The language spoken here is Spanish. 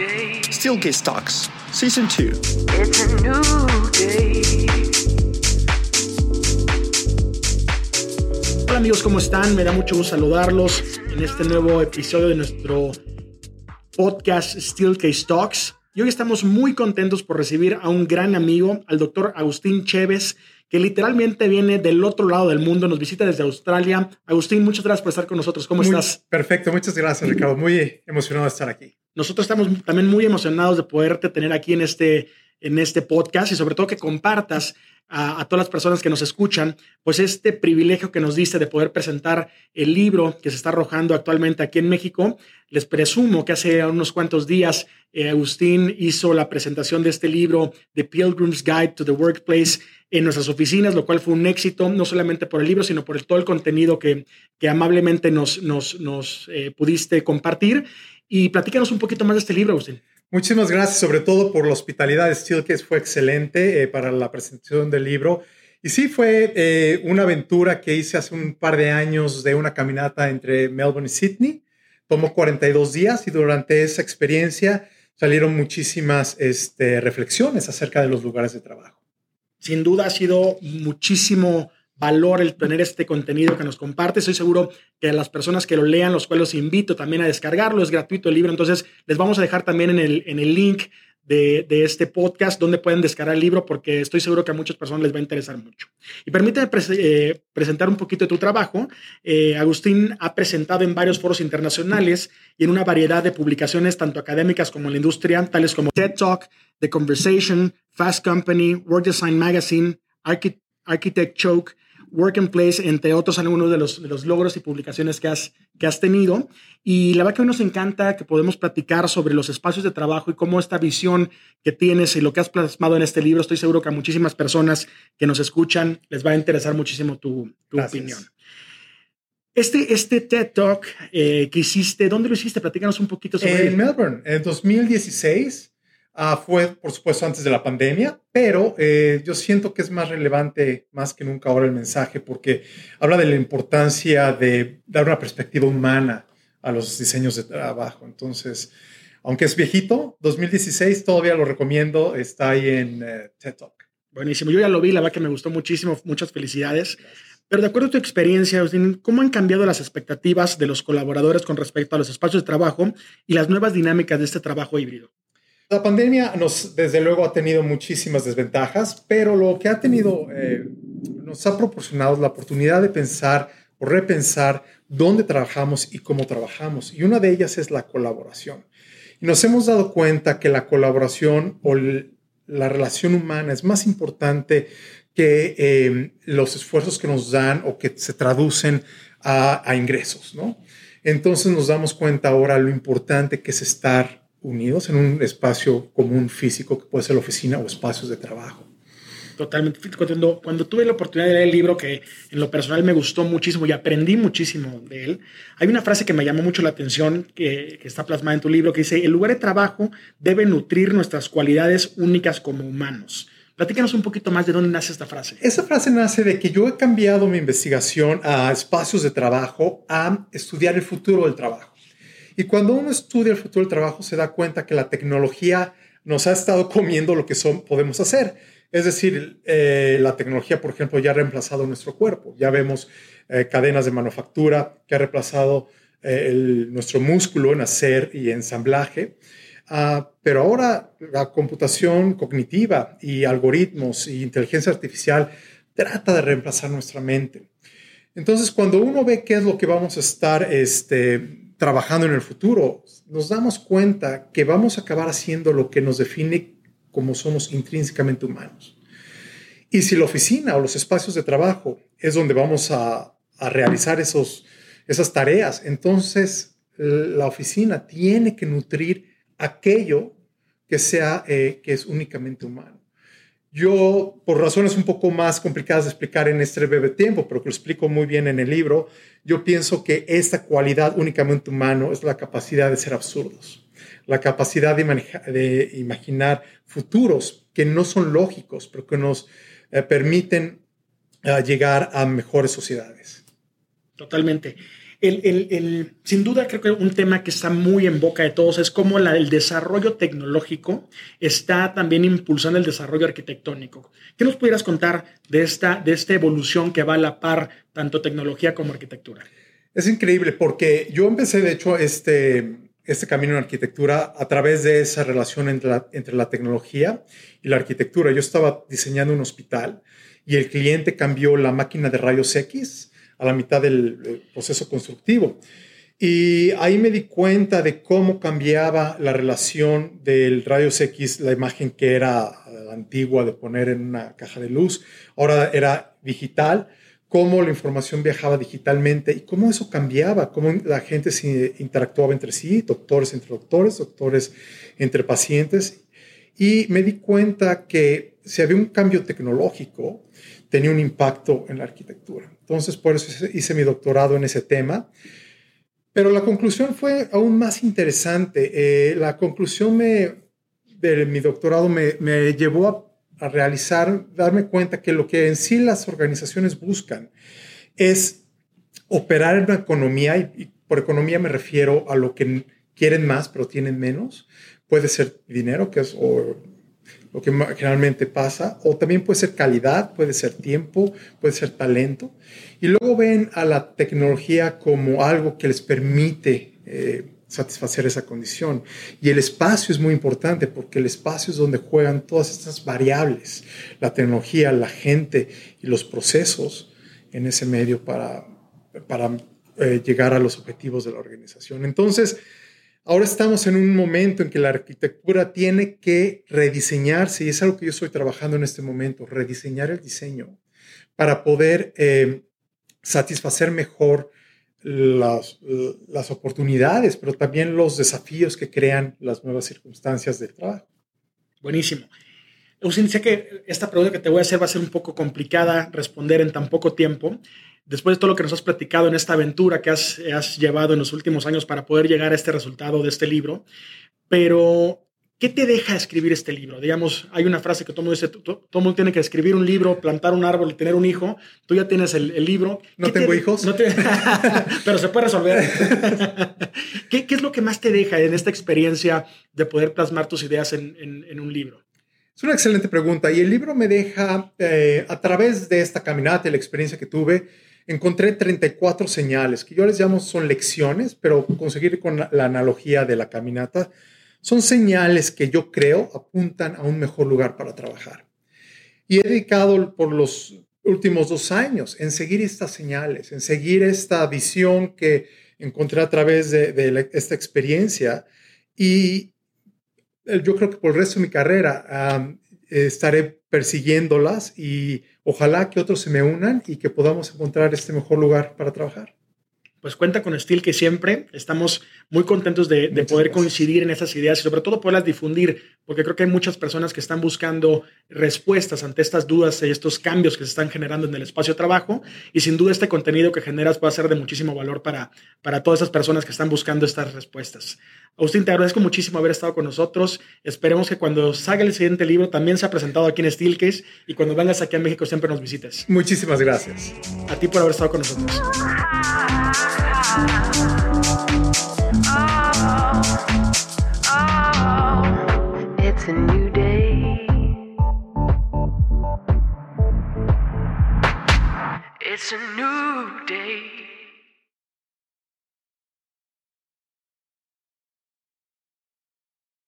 Steelcase Talks, Season 2. It's a new day. Hola amigos, ¿cómo están? Me da mucho gusto saludarlos en este nuevo episodio de nuestro podcast Steelcase Talks. Y hoy estamos muy contentos por recibir a un gran amigo, al doctor Agustín Chévez, que literalmente viene del otro lado del mundo, nos visita desde Australia. Agustín, muchas gracias por estar con nosotros. ¿Cómo Muy- estás? Perfecto, muchas gracias Ricardo. Muy emocionado de estar aquí. Nosotros estamos también muy emocionados de poderte tener aquí en este, en este podcast y sobre todo que compartas a, todas las personas que nos escuchan, pues este privilegio que nos diste de poder presentar el libro que se está arrojando actualmente aquí en México. Les presumo que hace unos cuantos días eh, Agustín hizo la presentación de este libro, The Pilgrim's Guide to the Workplace, en nuestras oficinas, lo cual fue un éxito, no solamente por el libro, sino por el- todo el contenido que, que amablemente nos, nos, nos eh, pudiste compartir. Y platícanos un poquito más de este libro, Agustín. Muchísimas gracias, sobre todo por la hospitalidad de Steelcase, fue excelente eh, para la presentación del libro. Y sí, fue eh, una aventura que hice hace un par de años de una caminata entre Melbourne y Sydney. Tomó 42 días y durante esa experiencia salieron muchísimas este, reflexiones acerca de los lugares de trabajo. Sin duda ha sido muchísimo valor el tener este contenido que nos comparte. Estoy seguro que las personas que lo lean, los cuales invito también a descargarlo, es gratuito el libro. Entonces, les vamos a dejar también en el, en el link de, de este podcast donde pueden descargar el libro porque estoy seguro que a muchas personas les va a interesar mucho. Y permíteme eh, presentar un poquito de tu trabajo. Eh, Agustín ha presentado en varios foros internacionales y en una variedad de publicaciones, tanto académicas como en la industria, tales como TED Talk, The Conversation, Fast Company, Work Design Magazine, Archi- Architect Choke, Work and Place, entre otros algunos de los, de los logros y publicaciones que has, que has tenido. Y la verdad que hoy nos encanta que podemos platicar sobre los espacios de trabajo y cómo esta visión que tienes y lo que has plasmado en este libro, estoy seguro que a muchísimas personas que nos escuchan les va a interesar muchísimo tu, tu opinión. Este, este TED Talk eh, que hiciste, ¿dónde lo hiciste? Platícanos un poquito sobre En él. Melbourne, en 2016, ah, fue por supuesto antes de la pandemia, pero eh, yo siento que es más relevante más que nunca ahora el mensaje porque habla de la importancia de dar una perspectiva humana a los diseños de trabajo. Entonces, aunque es viejito, 2016 todavía lo recomiendo, está ahí en eh, TED Talk. Buenísimo, yo ya lo vi, la verdad que me gustó muchísimo, muchas felicidades. Pero de acuerdo a tu experiencia, ¿cómo han cambiado las expectativas de los colaboradores con respecto a los espacios de trabajo y las nuevas dinámicas de este trabajo híbrido? La pandemia nos, desde luego, ha tenido muchísimas desventajas, pero lo que ha tenido, eh, nos ha proporcionado la oportunidad de pensar o repensar dónde trabajamos y cómo trabajamos. Y una de ellas es la colaboración. Y nos hemos dado cuenta que la colaboración o la relación humana es más importante que eh, los esfuerzos que nos dan o que se traducen a, a ingresos, ¿no? Entonces nos damos cuenta ahora lo importante que es estar unidos en un espacio común físico que puede ser la oficina o espacios de trabajo. Totalmente. Cuando, cuando tuve la oportunidad de leer el libro, que en lo personal me gustó muchísimo y aprendí muchísimo de él, hay una frase que me llamó mucho la atención, que, que está plasmada en tu libro, que dice, el lugar de trabajo debe nutrir nuestras cualidades únicas como humanos. Platícanos un poquito más de dónde nace esta frase. Esa frase nace de que yo he cambiado mi investigación a espacios de trabajo, a estudiar el futuro del trabajo. Y cuando uno estudia el futuro del trabajo, se da cuenta que la tecnología nos ha estado comiendo lo que son, podemos hacer. Es decir, eh, la tecnología, por ejemplo, ya ha reemplazado nuestro cuerpo. Ya vemos eh, cadenas de manufactura que ha reemplazado eh, el- nuestro músculo en hacer y ensamblaje. Ah, pero ahora la computación cognitiva y algoritmos y inteligencia artificial trata de reemplazar nuestra mente. Entonces, cuando uno ve qué es lo que vamos a estar este, trabajando en el futuro, nos damos cuenta que vamos a acabar haciendo lo que nos define como somos intrínsecamente humanos. Y si la oficina o los espacios de trabajo es donde vamos a, realizar esos, esas tareas, entonces la oficina tiene que nutrir aquello que sea eh, que es únicamente humano. Yo, por razones un poco más complicadas de explicar en este breve tiempo, pero que lo explico muy bien en el libro, yo pienso que esta cualidad únicamente humano es la capacidad de ser absurdos, la capacidad de, imaginar futuros que no son lógicos, pero que nos eh, permiten eh, llegar a mejores sociedades. Totalmente. Sin duda, creo que un tema que está muy en boca de todos es cómo el desarrollo tecnológico está también impulsando el desarrollo arquitectónico. ¿Qué nos pudieras contar de esta, de esta evolución que va a la par tanto tecnología como arquitectura? Es increíble porque yo empecé, de hecho, este, este camino en arquitectura a través de esa relación entre entre la tecnología y la arquitectura. Yo estaba diseñando un hospital y el cliente cambió la máquina de rayos X a la mitad del proceso constructivo. Y ahí me di cuenta de cómo cambiaba la relación del rayos X, la imagen que era antigua de poner en una caja de luz, ahora era digital cómo la información viajaba digitalmente y cómo eso cambiaba, cómo la gente se interactuaba entre sí, doctores entre doctores, doctores entre pacientes. Y me di cuenta que si había un cambio tecnológico, tenía un impacto en la arquitectura. Entonces, por eso hice mi doctorado en ese tema. Pero la conclusión fue aún más interesante. Eh, la conclusión me, de mi doctorado me, me llevó a a realizar, darme cuenta que lo que en sí las organizaciones buscan es operar en una economía, y, por economía me refiero a lo que quieren más pero tienen menos. Puede ser dinero, que es lo que generalmente pasa, o también puede ser calidad, puede ser tiempo, puede ser talento. Y luego ven a la tecnología como algo que les permite eh, satisfacer esa condición. Y el espacio es muy importante porque el espacio es donde juegan todas estas variables, la tecnología, la gente y los procesos en ese medio para, para eh, llegar a los objetivos de la organización. Entonces, ahora estamos en un momento en que la arquitectura tiene que rediseñarse y es algo que yo estoy trabajando en este momento, rediseñar el diseño para poder eh, satisfacer mejor las, las oportunidades, pero también los desafíos que crean las nuevas circunstancias de trabajo. Buenísimo. Eusin, sé que esta pregunta que te voy a hacer va a ser un poco complicada responder en tan poco tiempo. Después de todo lo que nos has platicado en esta aventura que has, has llevado en los últimos años para poder llegar a este resultado de este libro, pero ¿Qué te deja escribir este libro? Digamos, hay una frase que todo mundo dice, todo mundo tiene que escribir un libro, plantar un árbol y tener un hijo. Tú ya tienes el, libro. No tengo hijos. pero se puede resolver. ¿Qué, es lo que más te deja en esta experiencia de poder plasmar tus ideas en, un libro? Es una excelente pregunta y el libro me deja, eh, a través de esta caminata y la experiencia que tuve, encontré 34 señales, que yo les llamo son lecciones, pero conseguir con la analogía de la caminata, son señales que yo creo apuntan a un mejor lugar para trabajar. Y he dedicado por los últimos dos años en seguir estas señales, en seguir esta visión que encontré a través de, esta experiencia. Y eh, yo creo que por el resto de mi carrera estaré persiguiéndolas y ojalá que otros se me unan y que podamos encontrar este mejor lugar para trabajar pues cuenta con Steel que siempre estamos muy contentos de, poder coincidir en esas ideas y sobre todo poderlas difundir, porque creo que hay muchas personas que están buscando respuestas ante estas dudas y estos cambios que se están generando en el espacio de trabajo y sin duda este contenido que generas va a ser de muchísimo valor para, para todas esas personas que están buscando estas respuestas. Agustín, te agradezco muchísimo haber estado con nosotros. Esperemos que cuando salga el siguiente libro también sea presentado aquí en Steelcase y cuando vengas aquí a México siempre nos visites. Muchísimas gracias. A ti por haber estado con nosotros.